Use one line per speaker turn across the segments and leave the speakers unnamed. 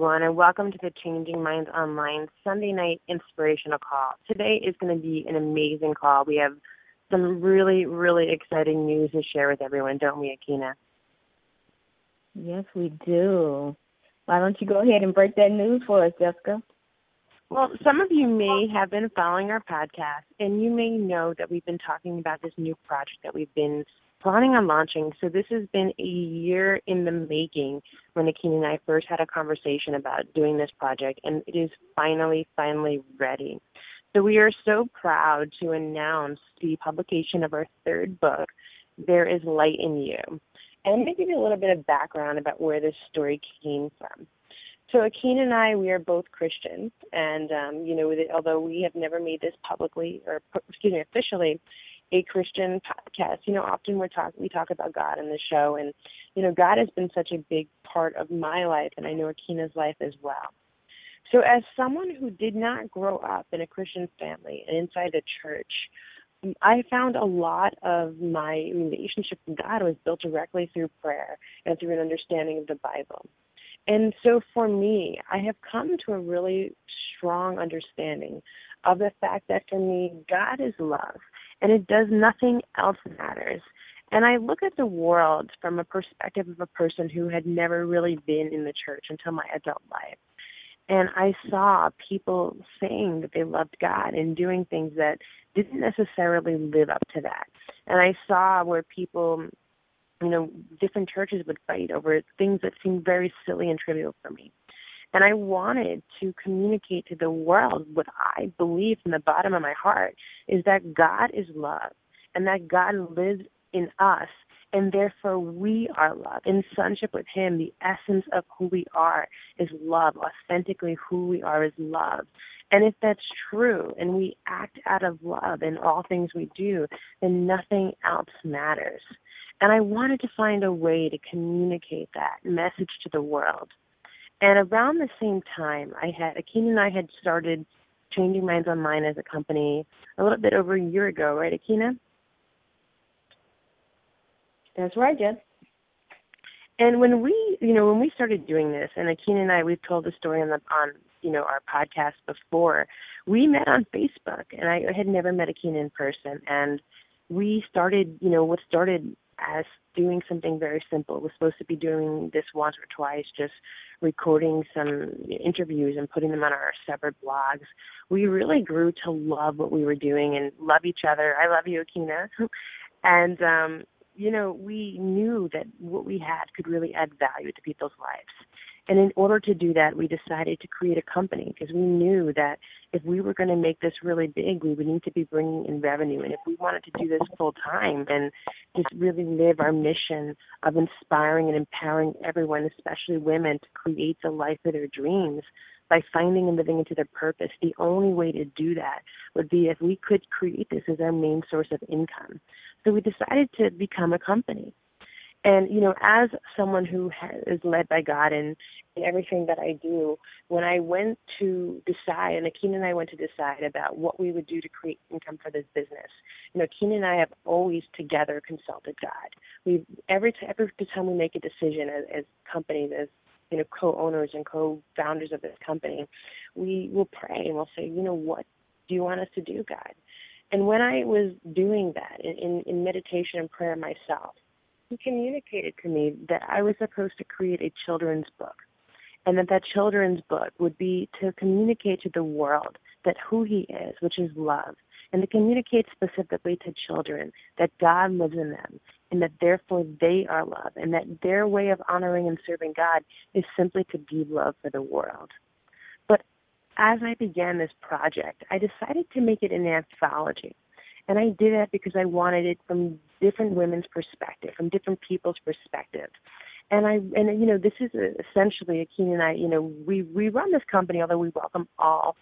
everyone, and welcome to the Changing Minds Online Sunday night inspirational call. Today is going to be an amazing call. We have some really, really exciting news to share with everyone, don't we, Aikyna?
Yes, we do. Why don't you go ahead and break that news for us, Jessica?
Well, some of you may have been following our podcast, and you may know that we've been talking about this new project that we've been planning on launching. So this has been a year in the making when Aikyna and I first had a conversation about doing this project, and it is finally, finally ready. So we are so proud to announce the publication of our third book, There is Light in You. And maybe give you a little bit of background about where this story came from. So Aikyna and I, we are both Christians, and um, you know, although we have never made this publicly or excuse me officially a Christian podcast, you know, often we're talk we talk about God in the show, and you know, God has been such a big part of my life, and I know Aikyna's life as well. So, as someone who did not grow up in a Christian family and inside a church, um, I found a lot of my relationship with God was built directly through prayer and through an understanding of the Bible. And so for me, I have come to a really strong understanding of the fact that for me, God is love, and it does nothing else matters. And I look at the world from a perspective of a person who had never really been in the church until my adult life. And I saw people saying that they loved God and doing things that didn't necessarily live up to that. And I saw where people you know, different churches would fight over things that seemed very silly and trivial for me. And I wanted to communicate to the world what I believe from the bottom of my heart is that God is love and that God lives in us and therefore we are love. In sonship with Him, the essence of who we are is love. Authentically, who we are is love. And if that's true and we act out of love in all things we do, then nothing else matters. And I wanted to find a way to communicate that message to the world. And around the same time, I had Aikyna and I had started Changing Minds Online as a company a little bit over a year ago, right, Aikyna?
That's right, Jen.
And when we, you know, when we started doing this, and Aikyna and I, we've told the story on the on, you know, our podcast before. We met on Facebook, and I had never met Aikyna in person, and we started, you know, what started as doing something very simple. We're supposed to be doing this once or twice, just recording some interviews and putting them on our separate blogs. We really grew to love what we were doing and love each other. I love you, Aikyna. and um, you know, we knew that what we had could really add value to people's lives. And in order to do that, we decided to create a company because we knew that if we were going to make this really big, we would need to be bringing in revenue. And if we wanted to do this full time and just really live our mission of inspiring and empowering everyone, especially women, to create the life of their dreams by finding and living into their purpose, the only way to do that would be if we could create this as our main source of income. So we decided to become a company. And you know, as someone who is led by God in, in everything that I do, when I went to decide, and Aikyna and I went to decide about what we would do to create income for this business, you know, Aikyna and I have always together consulted God. We every t- every time we make a decision as, as companies, as you know, co-owners and co-founders of this company, we will pray and we'll say, you know, what do you want us to do, God? And when I was doing that in, in, in meditation and prayer myself, he communicated to me that I was supposed to create a children's book and that that children's book would be to communicate to the world that who he is, which is love, and to communicate specifically to children that God lives in them and that therefore they are love and that their way of honoring and serving God is simply to be love for the world. But as I began this project, I decided to make it an anthology. And I did that because I wanted it from different women's perspective, from different people's perspective. And I and you know this is essentially Aikyna and I. You know we we run this company, although we welcome all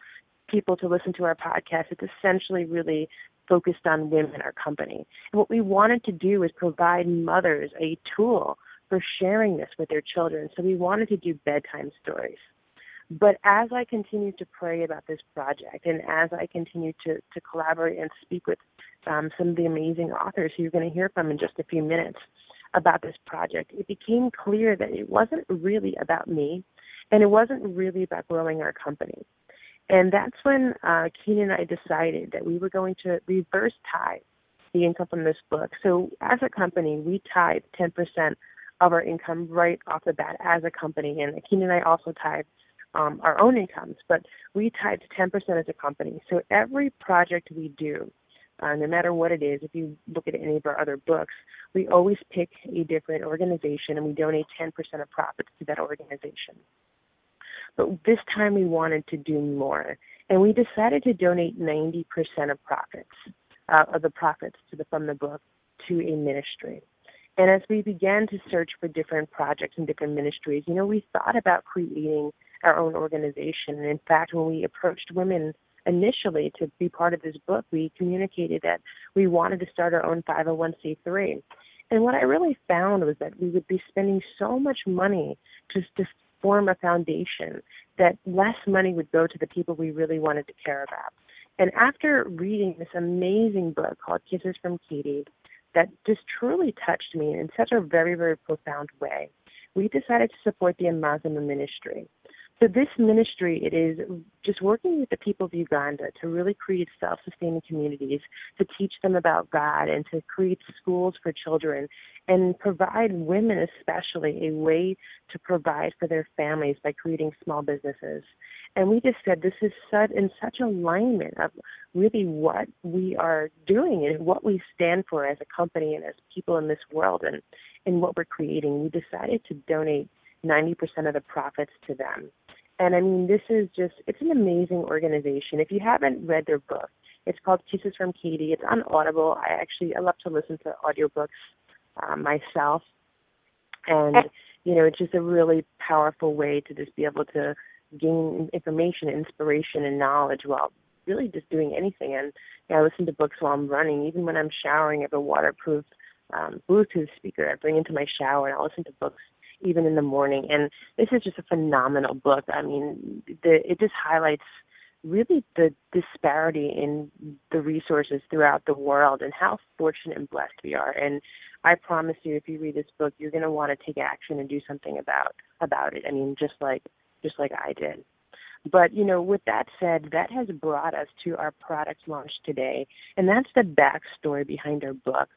people to listen to our podcast. It's essentially really focused on women, our company. And what we wanted to do is provide mothers a tool for sharing this with their children. So we wanted to do bedtime stories. But as I continued to pray about this project and as I continued to, to collaborate and speak with um, some of the amazing authors who you're going to hear from in just a few minutes about this project, it became clear that it wasn't really about me and it wasn't really about growing our company. And that's when uh, Keenan and I decided that we were going to reverse tithe the income from this book. So as a company, we tithe 10% of our income right off the bat as a company. And Keenan and I also tithe um, our own incomes, but we tithe 10% as a company. So every project we do, uh, no matter what it is, if you look at any of our other books, we always pick a different organization and we donate 10% of profits to that organization. But this time we wanted to do more, and we decided to donate 90% of profits, uh, of the profits to the, from the book to a ministry. And as we began to search for different projects and different ministries, you know, we thought about creating our own organization. And in fact, when we approached women initially to be part of this book, we communicated that we wanted to start our own 501c3. And what I really found was that we would be spending so much money just to form a foundation that less money would go to the people we really wanted to care about. And after reading this amazing book called Kisses from Katie, that just truly touched me in such a very, very profound way. We decided to support the Amazima ministry. So this ministry, it is just working with the people of Uganda to really create self-sustaining communities, to teach them about God, and to create schools for children, and provide women especially a way to provide for their families by creating small businesses. And we just said this is such in such alignment of really what we are doing and what we stand for as a company and as people in this world and in what we're creating. We decided to donate 90% of the profits to them. And I mean, this is just, it's an amazing organization. If you haven't read their book, it's called Kisses from Katie. It's on Audible. I actually, I love to listen to audiobooks um, myself. And, you know, it's just a really powerful way to just be able to gain information, inspiration, and knowledge while really just doing anything. And you know, I listen to books while I'm running, even when I'm showering. I have a waterproof um, Bluetooth speaker I bring into my shower, and I listen to books even in the morning. And this is just a phenomenal book. I mean, the, it just highlights really the disparity in the resources throughout the world and how fortunate and blessed we are. And I promise you, if you read this book, you're going to want to take action and do something about about it. I mean, just like just like I did. But, you know, with that said, that has brought us to our product launch today. And that's the backstory behind our book.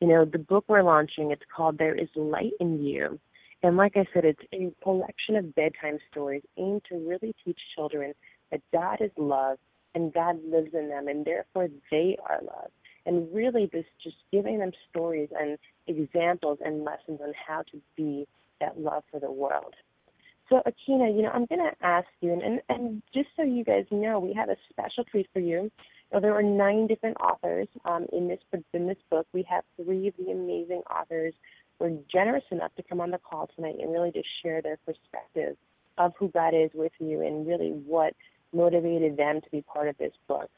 You know, the book we're launching, it's called There Is Light in You. And like I said, it's a collection of bedtime stories aimed to really teach children that God is love and God lives in them and therefore they are love. And really this just giving them stories and examples and lessons on how to be that love for the world. So, Aikyna, you know, I'm going to ask you, and, and, and just so you guys know, we have a special treat for you. So there are nine different authors um, in this in this book. We have three of the amazing authors who are generous enough to come on the call tonight and really just share their perspective of who God is with you and really what motivated them to be part of this book.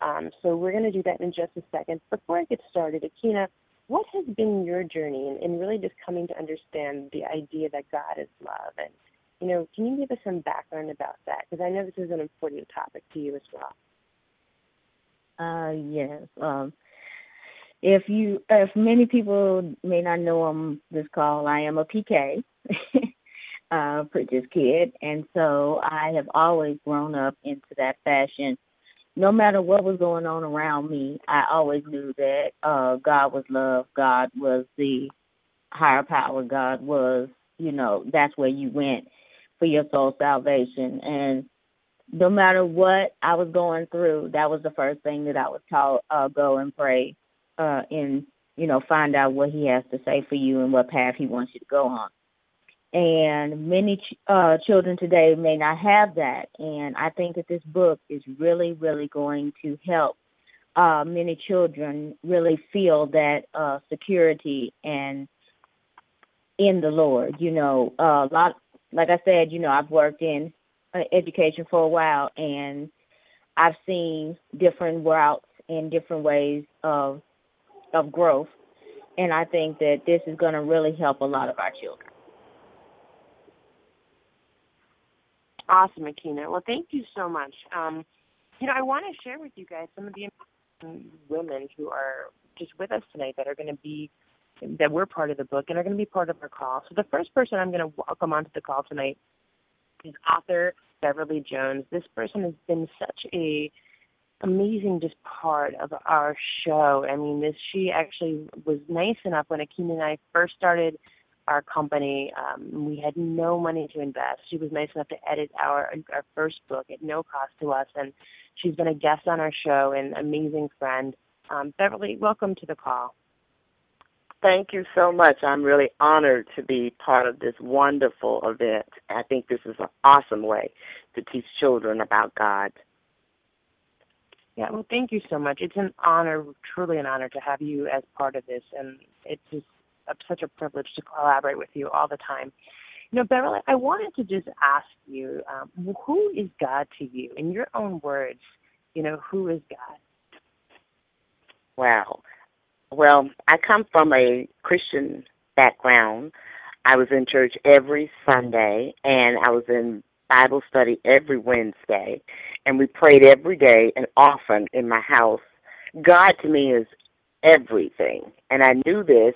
Um, so we're going to do that in just a second. Before I get started, Aikyna, what has been your journey in, in really just coming to understand the idea that God is love and you know, can you give us some background about that? Because I know this is an important topic to you as well.
Uh, yes. Um, if you, if many people may not know on this call, I am a PK, uh, preacher's kid, and so I have always grown up into that fashion. No matter what was going on around me, I always knew that uh, God was love. God was the higher power. God was, you know, that's where you went for your soul salvation. And no matter what I was going through, that was the first thing that I was taught, uh, go and pray, uh, and, you know, find out what he has to say for you and what path he wants you to go on. And many ch- uh, children today may not have that. And I think that this book is really, really going to help uh, many children really feel that uh, security and in the Lord. You know, uh, a lot like I said, you know, I've worked in uh, education for a while, and I've seen different routes and different ways of of growth, and I think that this is going to really help a lot of our children.
Awesome, Aikyna. Well, thank you so much. Um, you know, I want to share with you guys some of the women who are just with us tonight that are going to be that we're part of the book and are going to be part of our call. So the first person I'm going to welcome onto the call tonight is author Beverly Jones. This person has been such a amazing just part of our show. I mean, this she actually was nice enough when Aikyna and I first started our company. Um, we had no money to invest. She was nice enough to edit our our first book at no cost to us, and she's been a guest on our show and amazing friend. Um, Beverly, welcome to the call.
Thank you so much. I'm really honored to be part of this wonderful event. I think this is an awesome way to teach children about God.
Yeah, well, thank you so much. It's an honor, truly an honor to have you as part of this, and it's just such a privilege to collaborate with you all the time. You know, Beverly, I wanted to just ask you, um, who is God to you? In your own words, you know, who is God?
Wow. Well, I come from a Christian background. I was in church every Sunday, and I was in Bible study every Wednesday, and we prayed every day and often in my house. God to me is everything, and I knew this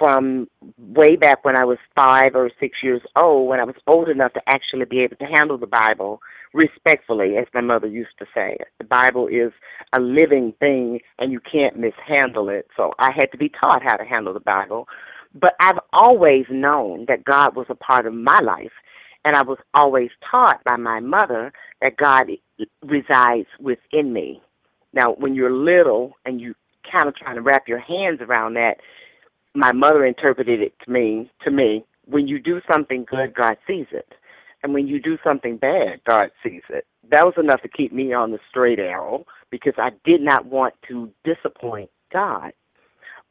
from way back when I was five or six years old, when I was old enough to actually be able to handle the Bible respectfully, as my mother used to say. The Bible is a living thing and you can't mishandle it. So I had to be taught how to handle the Bible. But I've always known that God was a part of my life. And I was always taught by my mother that God resides within me. Now, when you're little and you kind of trying to wrap your hands around that, my mother interpreted it to me to me when you do something good god sees it. And when you do something bad god sees it. That was enough to keep me on the straight arrow because i did not want to disappoint god.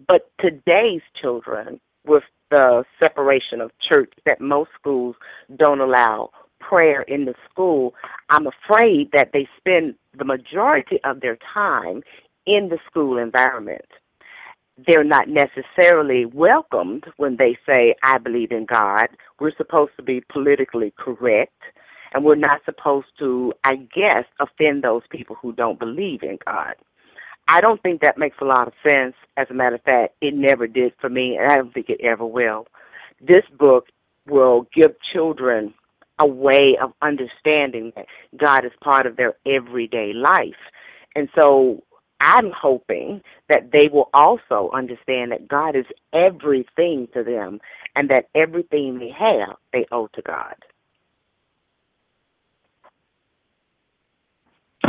But today's children with the separation of church that most schools don't allow prayer in the school i'm afraid that they spend the majority of their time in the school environment they're not necessarily welcomed when they say, I believe in God. We're supposed to be politically correct, and we're not supposed to, I guess, offend those people who don't believe in God. I don't think that makes a lot of sense. As a matter of fact, it never did for me, and I don't think it ever will. This book will give children a way of understanding that God is part of their everyday life. And so I'm hoping that they will also understand that God is everything to them and that everything they have, they owe to God.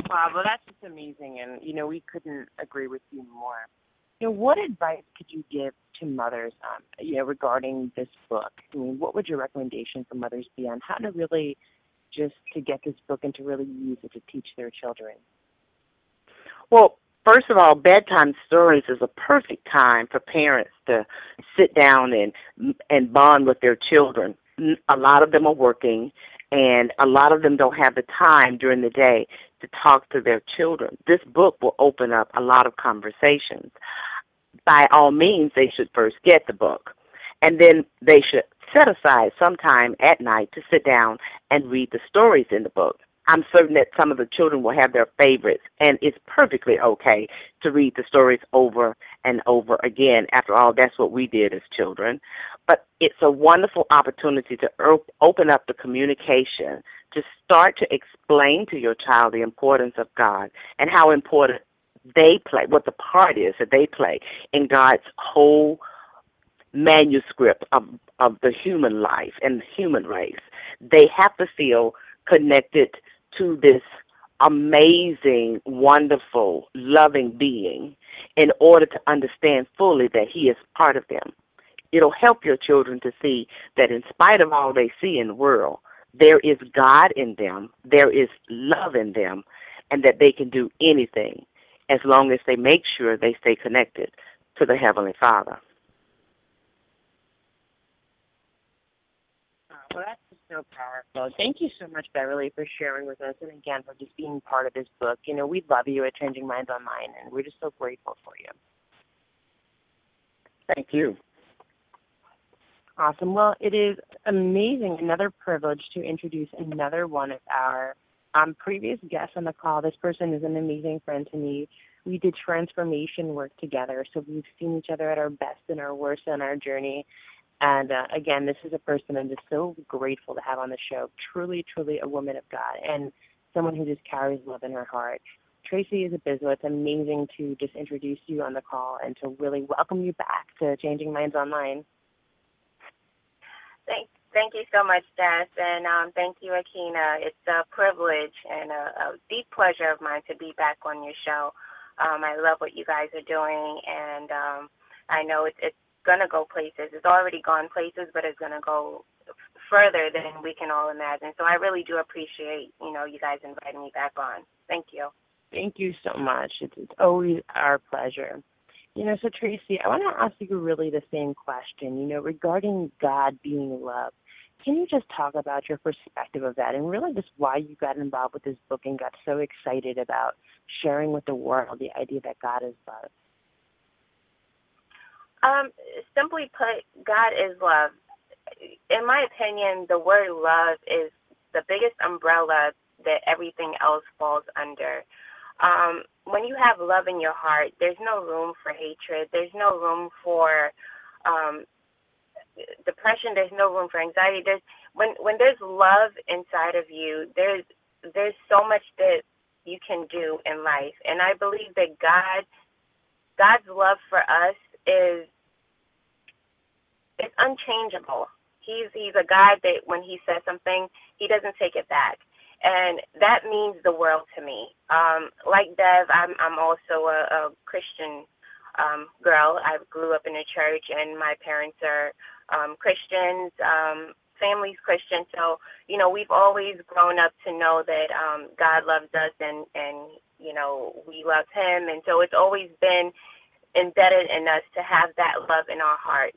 Wow, well, that's just amazing. And, you know, we couldn't agree with you more. You know, what advice could you give to mothers, um, you know, regarding this book? I mean, what would your recommendation for mothers be on how to really just to get this book and to really use it to teach their children?
Well, first of all, bedtime stories is a perfect time for parents to sit down and and bond with their children. A lot of them are working, and a lot of them don't have the time during the day to talk to their children. This book will open up a lot of conversations. By all means, they should first get the book, and then they should set aside some time at night to sit down and read the stories in the book. I'm certain that some of the children will have their favorites, and it's perfectly okay to read the stories over and over again. After all, that's what we did as children. But it's a wonderful opportunity to open up the communication, to start to explain to your child the importance of God and how important they play, what the part is that they play in God's whole manuscript of, of the human life and the human race. They have to feel connected to this amazing, wonderful, loving being in order to understand fully that He is part of them. It'll help your children to see that in spite of all they see in the world, there is God in them, there is love in them, and that they can do anything as long as they make sure they stay connected to the Heavenly Father.
Uh, well, that's so powerful. Thank you so much, Beverly, for sharing with us and again for just being part of this book. You know, we love you at Changing Minds Online and we're just so grateful for you.
Thank you.
Awesome. Well, it is amazing, another privilege to introduce another one of our um, previous guests on the call. This person is an amazing friend to me. We did transformation work together, so we've seen each other at our best and our worst on our journey. And uh, again, this is a person I'm just so grateful to have on the show. Truly, truly a woman of God and someone who just carries love in her heart. Tracy is a Isabizzo, it's amazing to just introduce you on the call and to really welcome you back to Changing Minds Online.
Thank, thank you so much, Jess, and um, thank you, Aikyna. It's a privilege and a, a deep pleasure of mine to be back on your show. Um, I love what you guys are doing, and um, I know it's, it's to go places. It's already gone places, but it's to go further than we can all imagine. So I really do appreciate, you know, you guys inviting me back on. Thank you.
Thank you so much. It's, it's always our pleasure. You know, so Tracy, I want to ask you really the same question, you know, regarding God being love. Can you just talk about your perspective of that and really just why you got involved with this book and got so excited about sharing with the world the idea that God is love?
Um, simply put, God is love. In my opinion, the word love is the biggest umbrella that everything else falls under. Um, when you have love in your heart, there's no room for hatred. There's no room for um, depression. There's no room for anxiety. There's when when there's love inside of you, there's there's so much that you can do in life, and I believe that God God's love for us is it's unchangeable. He's he's a guy that when he says something, he doesn't take it back and that means the world to me. Um, like Bev, I'm I'm also a, a Christian um, girl. I grew up in a church, and my parents are um, Christians. Um, family's Christian, so you know we've always grown up to know that um, God loves us, and and you know we love Him, and so it's always been embedded in us to have that love in our heart.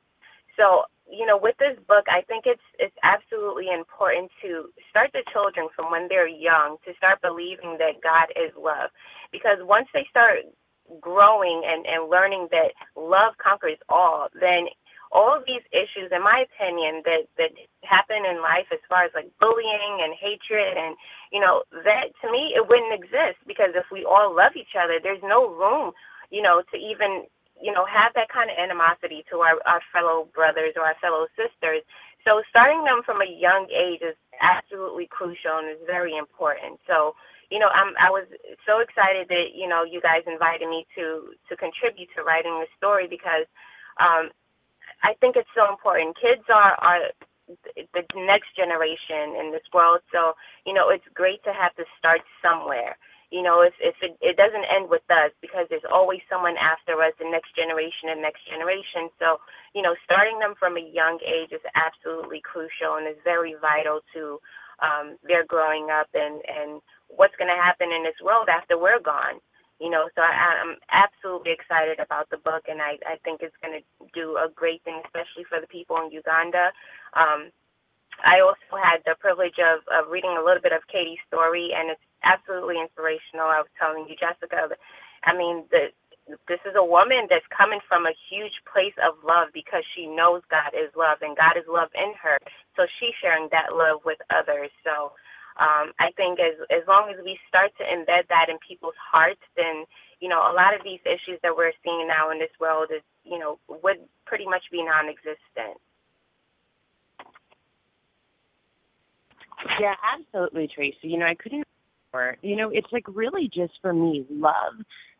So you know, with this book, I think it's it's absolutely important to start the children from when they're young to start believing that God is love, because once they start growing and and learning that love conquers all, then all of these issues, in my opinion, that that happen in life as far as like bullying and hatred and you know that to me it wouldn't exist because if we all love each other, there's no room you know to even you know, have that kind of animosity to our, our fellow brothers or our fellow sisters. So starting them from a young age is absolutely crucial and is very important. So, you know, I'm I was so excited that, you know, you guys invited me to to contribute to writing this story because um I think it's so important. Kids are are the next generation in this world. So, you know, it's great to have to start somewhere you know, if if it, it doesn't end with us because there's always someone after us, the next generation and next generation. So, you know, starting them from a young age is absolutely crucial and is very vital to um, their growing up and and what's going to happen in this world after we're gone. You know, so I, I'm absolutely excited about the book, and I I think it's going to do a great thing, especially for the people in Uganda. Um, I also had the privilege of, of reading a little bit of Katie's story, and it's absolutely inspirational. I was telling you, Jessica, I mean, the, this is a woman that's coming from a huge place of love because she knows God is love and God is love in her. So she's sharing that love with others. So um, I think as as long as we start to embed that in people's hearts, then you know a lot of these issues that we're seeing now in this world is you know would pretty much be non-existent.
Yeah, absolutely, Tracy. You know, I couldn't you know, it's like really just for me, love,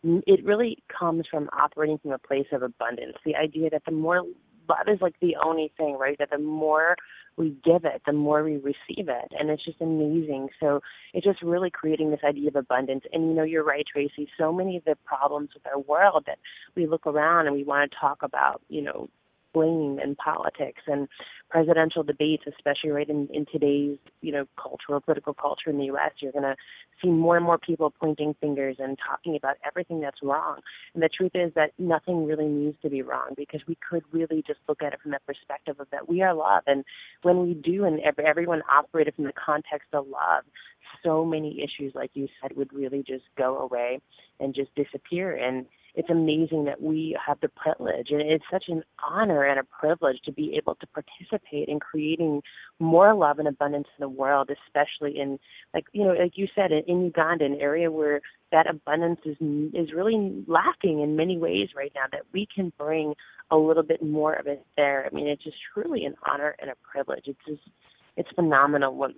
it really comes from operating from a place of abundance. The idea that the more love is like the only thing, right? That the more we give it, the more we receive it. And it's just amazing. So it's just really creating this idea of abundance. And you know, you're right, Tracy. So many of the problems with our world that we look around and we want to talk about, you know, blame in politics and presidential debates, especially right in, in today's, you know, cultural, political culture in the U.S., you're going to see more and more people pointing fingers and talking about everything that's wrong. And the truth is that nothing really needs to be wrong because we could really just look at it from the perspective of that we are love. And when we do, and everyone operated from the context of love, so many issues, like you said, would really just go away and just disappear. And it's amazing that we have the privilege, and it's such an honor and a privilege to be able to participate in creating more love and abundance in the world, especially in, like you know, like you said, in Uganda, an area where that abundance is is really lacking in many ways right now. That we can bring a little bit more of it there. I mean, it's just truly an honor and a privilege. It's just it's phenomenal when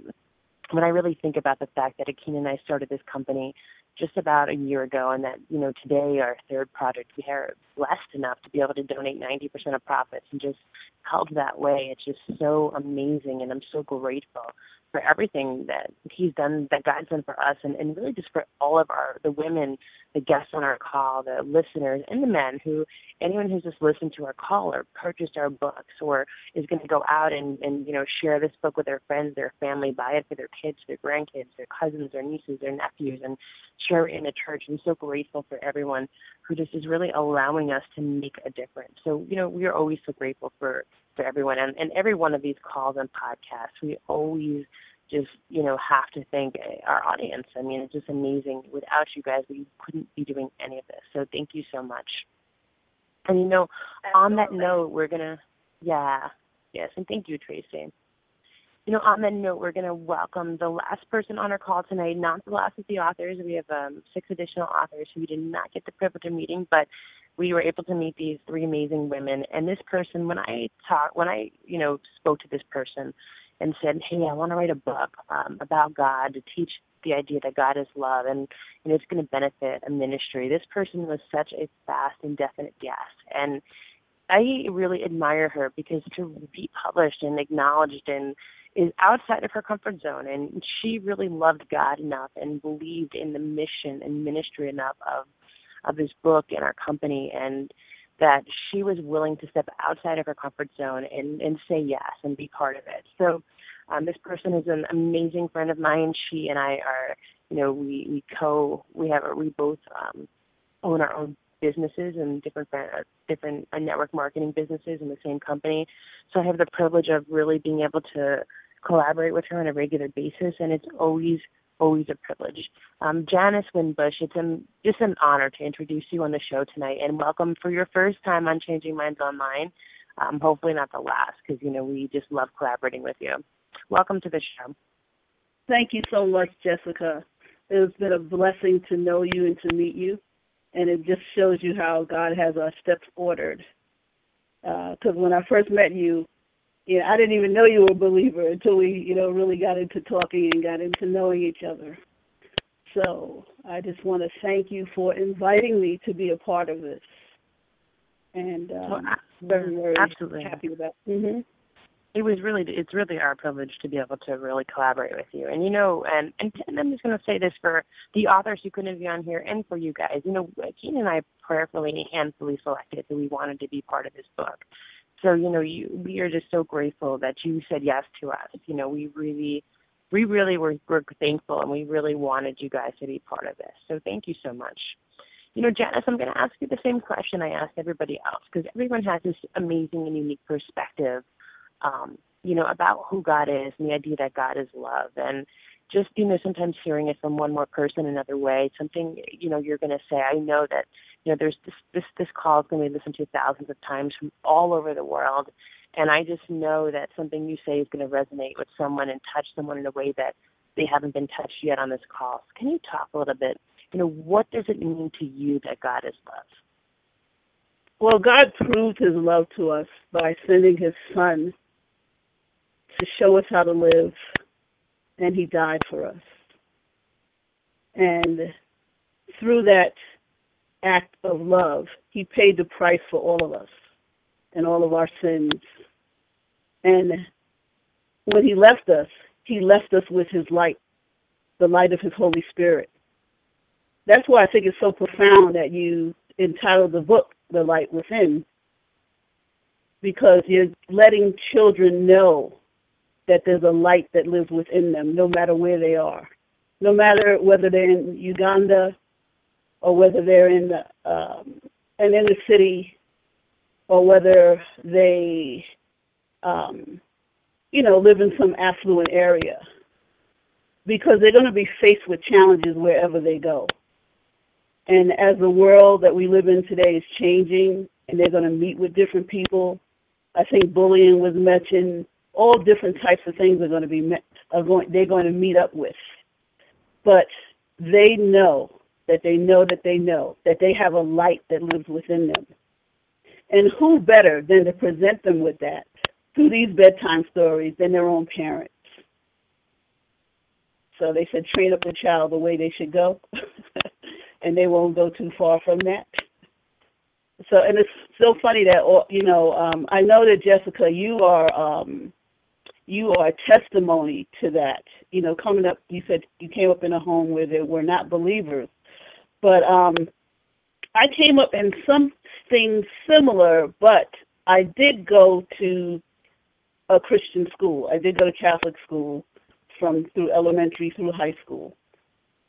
when I really think about the fact that Aikyna and I started this company just about a year ago, and that you know today our third project we are blessed enough to be able to donate 90% of profits and just help that way. It's just so amazing, and I'm so grateful for everything that he's done, that God's done for us, and, and really just for all of our the women, the guests on our call, the listeners, and the men who anyone who's just listened to our call or purchased our books or is going to go out and and you know share this book with their friends, their family, buy it for their kids, their grandkids, their cousins, their nieces, their nephews, and share it in a church. I'm so grateful for everyone who just is really allowing us to make a difference. So you know we are always so grateful for for everyone and, and every one of these calls and podcasts. We always just you know have to thank our audience. I mean, it's just amazing. Without you guys, we couldn't be doing any of this. So thank you so much. And you know, on that note, we're gonna yeah yes, and thank you, Tracy. You know, on that note, we're going to welcome the last person on our call tonight, not the last of the authors. We have um, six additional authors who we did not get the privilege of meeting, but we were able to meet these three amazing women. And this person, when I talk, when I, you know, spoke to this person, and said, "Hey, I want to write a book um, about God to teach the idea that God is love and and it's going to benefit a ministry." This person was such a fast and definite yes, and I really admire her because to be published and acknowledged and is outside of her comfort zone and she really loved God enough and believed in the mission and ministry enough of of this book and our company and that she was willing to step outside of her comfort zone and, and say yes and be part of it. So um, this person is an amazing friend of mine. She and I are, you know, we, we co, we have, we both um, own our own businesses and different uh, different uh, network marketing businesses in the same company. So I have the privilege of really being able to collaborate with her on a regular basis, and it's always always a privilege. Um, Janice Winbush, it's an, just an honor to introduce you on the show tonight and welcome for your first time on Changing Minds Online. Um, hopefully not the last because, you know, we just love collaborating with you. Welcome to the show.
Thank you so much, Jessica. It's been a blessing to know you and to meet you. And it just shows you how God has our steps ordered. Because uh, when I first met you, you know, I didn't even know you were a believer until we, you know, really got into talking and got into knowing each other. So I just want to thank you for inviting me to be a part of this. And um, well, very, very
absolutely
happy with that. Mm-hmm.
It was really, it's really our privilege to be able to really collaborate with you. And you know, and and, and I'm just going to say this for the authors who couldn't be on here, and for you guys. You know, Keen and I prayerfully, and handfully selected that we wanted to be part of this book so you know you we are just so grateful that you said yes to us. You know we really we really were, were thankful and we really wanted you guys to be part of this. So thank you so much. You know janice i'm going to ask you the same question i asked everybody else because everyone has this amazing and unique perspective um, you know about who god is and the idea that god is love. And just you know sometimes hearing it from one more person another way something you know you're going to say i know that you know there's this this this call is going to be listened to thousands of times from all over the world. And i just know that something you say is going to resonate with someone and touch someone in a way that they haven't been touched yet on this call. So can you talk a little bit you know what does it mean to you that god is love?
Well god proved his love to us by sending his son to show us how to live and he died for us. And through that act of love, he paid the price for all of us and all of our sins. And when he left us, he left us with his light, the light of his Holy Spirit. That's why I think it's so profound that you entitled the book The Light Within, because you're letting children know that there's a light that lives within them, no matter where they are, no matter whether they're in Uganda or whether they're in the, um, an inner city or whether they, um, you know, live in some affluent area, because they're going to be faced with challenges wherever they go. And as the world that we live in today is changing, and they're going to meet with different people, I think bullying was mentioned. All different types of things are going to be met, are going they're going to meet up with, but they know that they know that they know that they have a light that lives within them. And who better than to present them with that through these bedtime stories than their own parents? So they said, train up the child the way they should go, and they won't go too far from that. So, and it's so funny that you know, um, I know that Jessica, you are um, you are testimony to that. You know, coming up, you said you came up in a home where they were not believers, but um, I came up in something similar, but I did go to a Christian school. I did go to Catholic school from through elementary through high school.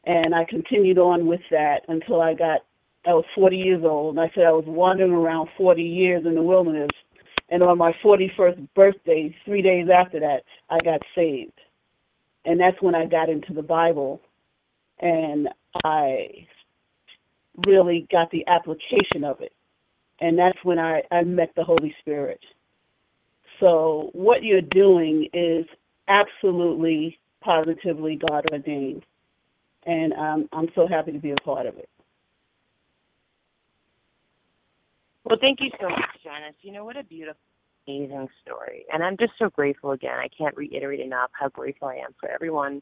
And I continued on with that until I got I was 40 years old. And I said I was wandering around 40 years in the wilderness. And on my 41st birthday, three days after that, I got saved. And that's when I got into the Bible. And I really got the application of it. And that's when I, I met the Holy Spirit. So what you're doing is absolutely, positively God ordained. And um, I'm so happy to be a part of it.
Well, thank you so much, Janice. You know, what a beautiful, amazing story. And I'm just so grateful again. I can't reiterate enough how grateful I am for everyone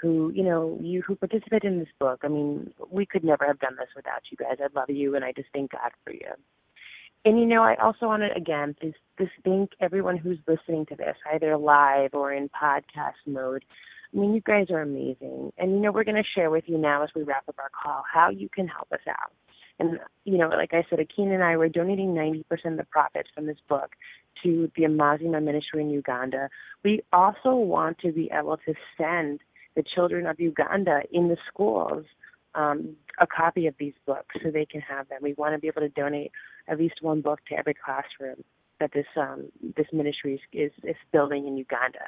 who, you know, you who participated in this book. I mean, we could never have done this without you guys. I love you and I just thank God for you. And you know, I also want to again just, just thank everyone who's listening to this, either live or in podcast mode. I mean, you guys are amazing. And you know, we're going to share with you now as we wrap up our call how you can help us out. And you know, like I said, Akin and I were donating 90% of the profits from this book to the Amazima Ministry in Uganda. We also want to be able to send the children of Uganda in the schools um, a copy of these books so they can have them. We want to be able to donate at least one book to every classroom that this um, this ministry is, is, is building in Uganda.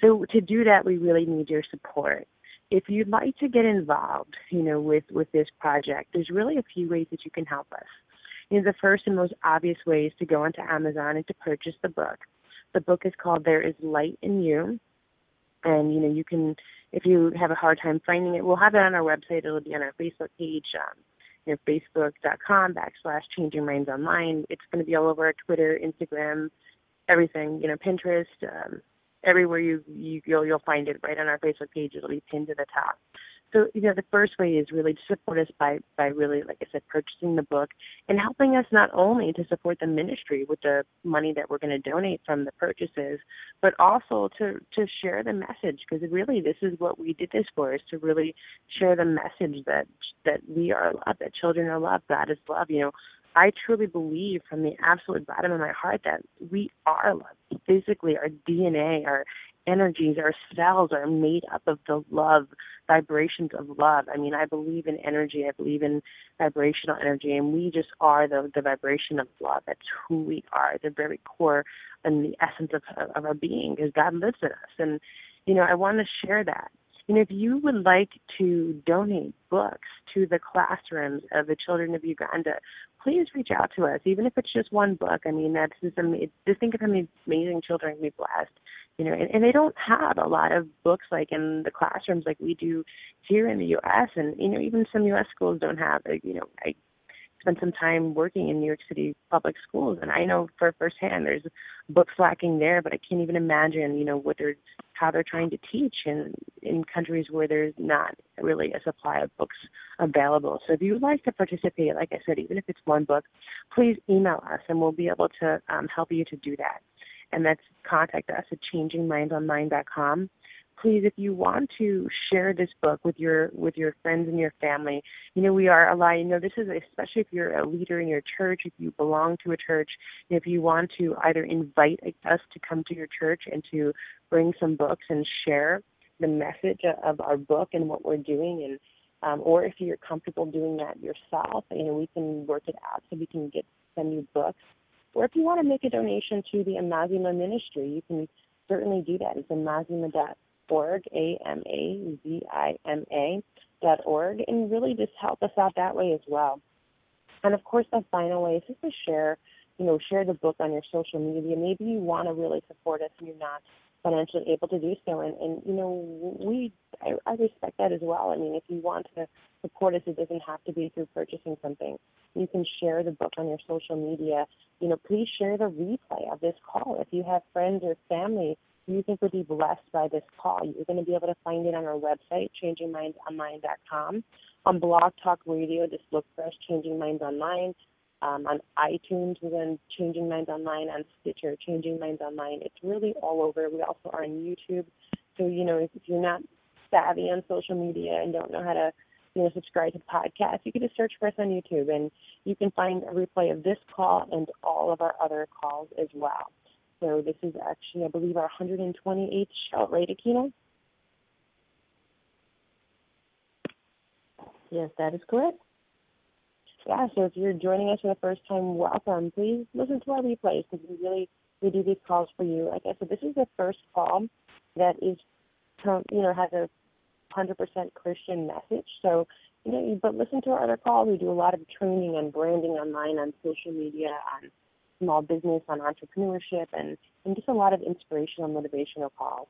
So to do that, we really need your support. If you'd like to get involved, you know, with with this project, there's really a few ways that you can help us. You know, the first and most obvious way is to go onto Amazon and to purchase the book. The book is called There Is Light in You, and you know you can if you have a hard time finding it, we'll have it on our website. It'll be on our Facebook page, um, you know, facebook.com backslash changing minds online. It's going to be all over our Twitter, Instagram, everything, you know, Pinterest, um, everywhere you, you you'll, you'll find it right on our Facebook page. It'll be pinned to the top. So, you know, the first way is really to support us by, by really, like I said, purchasing the book and helping us not only to support the ministry with the money that we're going to donate from the purchases, but also to, to share the message because really this is what we did this for is to really share the message that, that we are loved, that children are loved, God is love. You know, I truly believe from the absolute bottom of my heart that we are loved physically, our DNA, our energies, our cells are made up of the love, vibrations of love. I mean, I believe in energy. I believe in vibrational energy, and we just are the the vibration of love. That's who we are, the very core and the essence of of our being, because God lives in us. And you know, I want to share that. And if you would like to donate books to the classrooms of the children of Uganda, please reach out to us, even if it's just one book. I mean, that's just amazing. Just think of how many amazing children we blessed you know, and, and they don't have a lot of books like in the classrooms like we do here in the U.S. And you know, even some U.S. schools don't have. Like, you know, I spent some time working in New York City public schools, and I know for firsthand there's books lacking there. But I can't even imagine, you know, what they're how they're trying to teach in in countries where there's not really a supply of books available. So if you would like to participate, like I said, even if it's one book, please email us, and we'll be able to um, help you to do that and that's contact us at changingmindsonline.com. Please, if you want to share this book with your with your friends and your family, you know we are alive. You know this is especially if you're a leader in your church, if you belong to a church, if you want to either invite us to come to your church and to bring some books and share the message of our book and what we're doing and um, or if you're comfortable doing that yourself, you know, we can work it out so we can get send you books or if you want to make a donation to the Amazima Ministry, you can certainly do that. It's amazima.org, A-M-A-Z-I-M-A org and really just help us out that way as well. And of course, the final way is just to share, you know, share the book on your social media. Maybe you want to really support us and you're not financially able to do so. And, and you know, we, I, I respect that as well. I mean, if you want to support us, it doesn't have to be through purchasing something. You can share the book on your social media. You know, please share the replay of this call. If you have friends or family you think would be blessed by this call, you're going to be able to find it on our website, changingmindsonline.com. On Blog Talk Radio, just look for us, Changing Minds Online. Um, on iTunes, we're on Changing Minds Online. On Stitcher, Changing Minds Online. It's really all over. We also are on YouTube. So, you know, if, if you're not savvy on social media and don't know how to you know, subscribe to podcasts, you can just search for us on YouTube and you can find a replay of this call and all of our other calls as well. So this is actually, I believe, our 128th show, right, Aikyna?
Yes, that is correct.
Yeah, so if you're joining us for the first time, welcome. Please listen to our replays because we really we do these calls for you. Like I said, this is the first call that is, um, you know, has a 100% Christian message. So, you know, but listen to our other calls. We do a lot of training on branding online, on social media, on small business, on entrepreneurship, and, and just a lot of inspirational, motivational calls.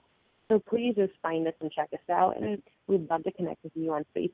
So please just find us and check us out. And we'd love to connect with you on Facebook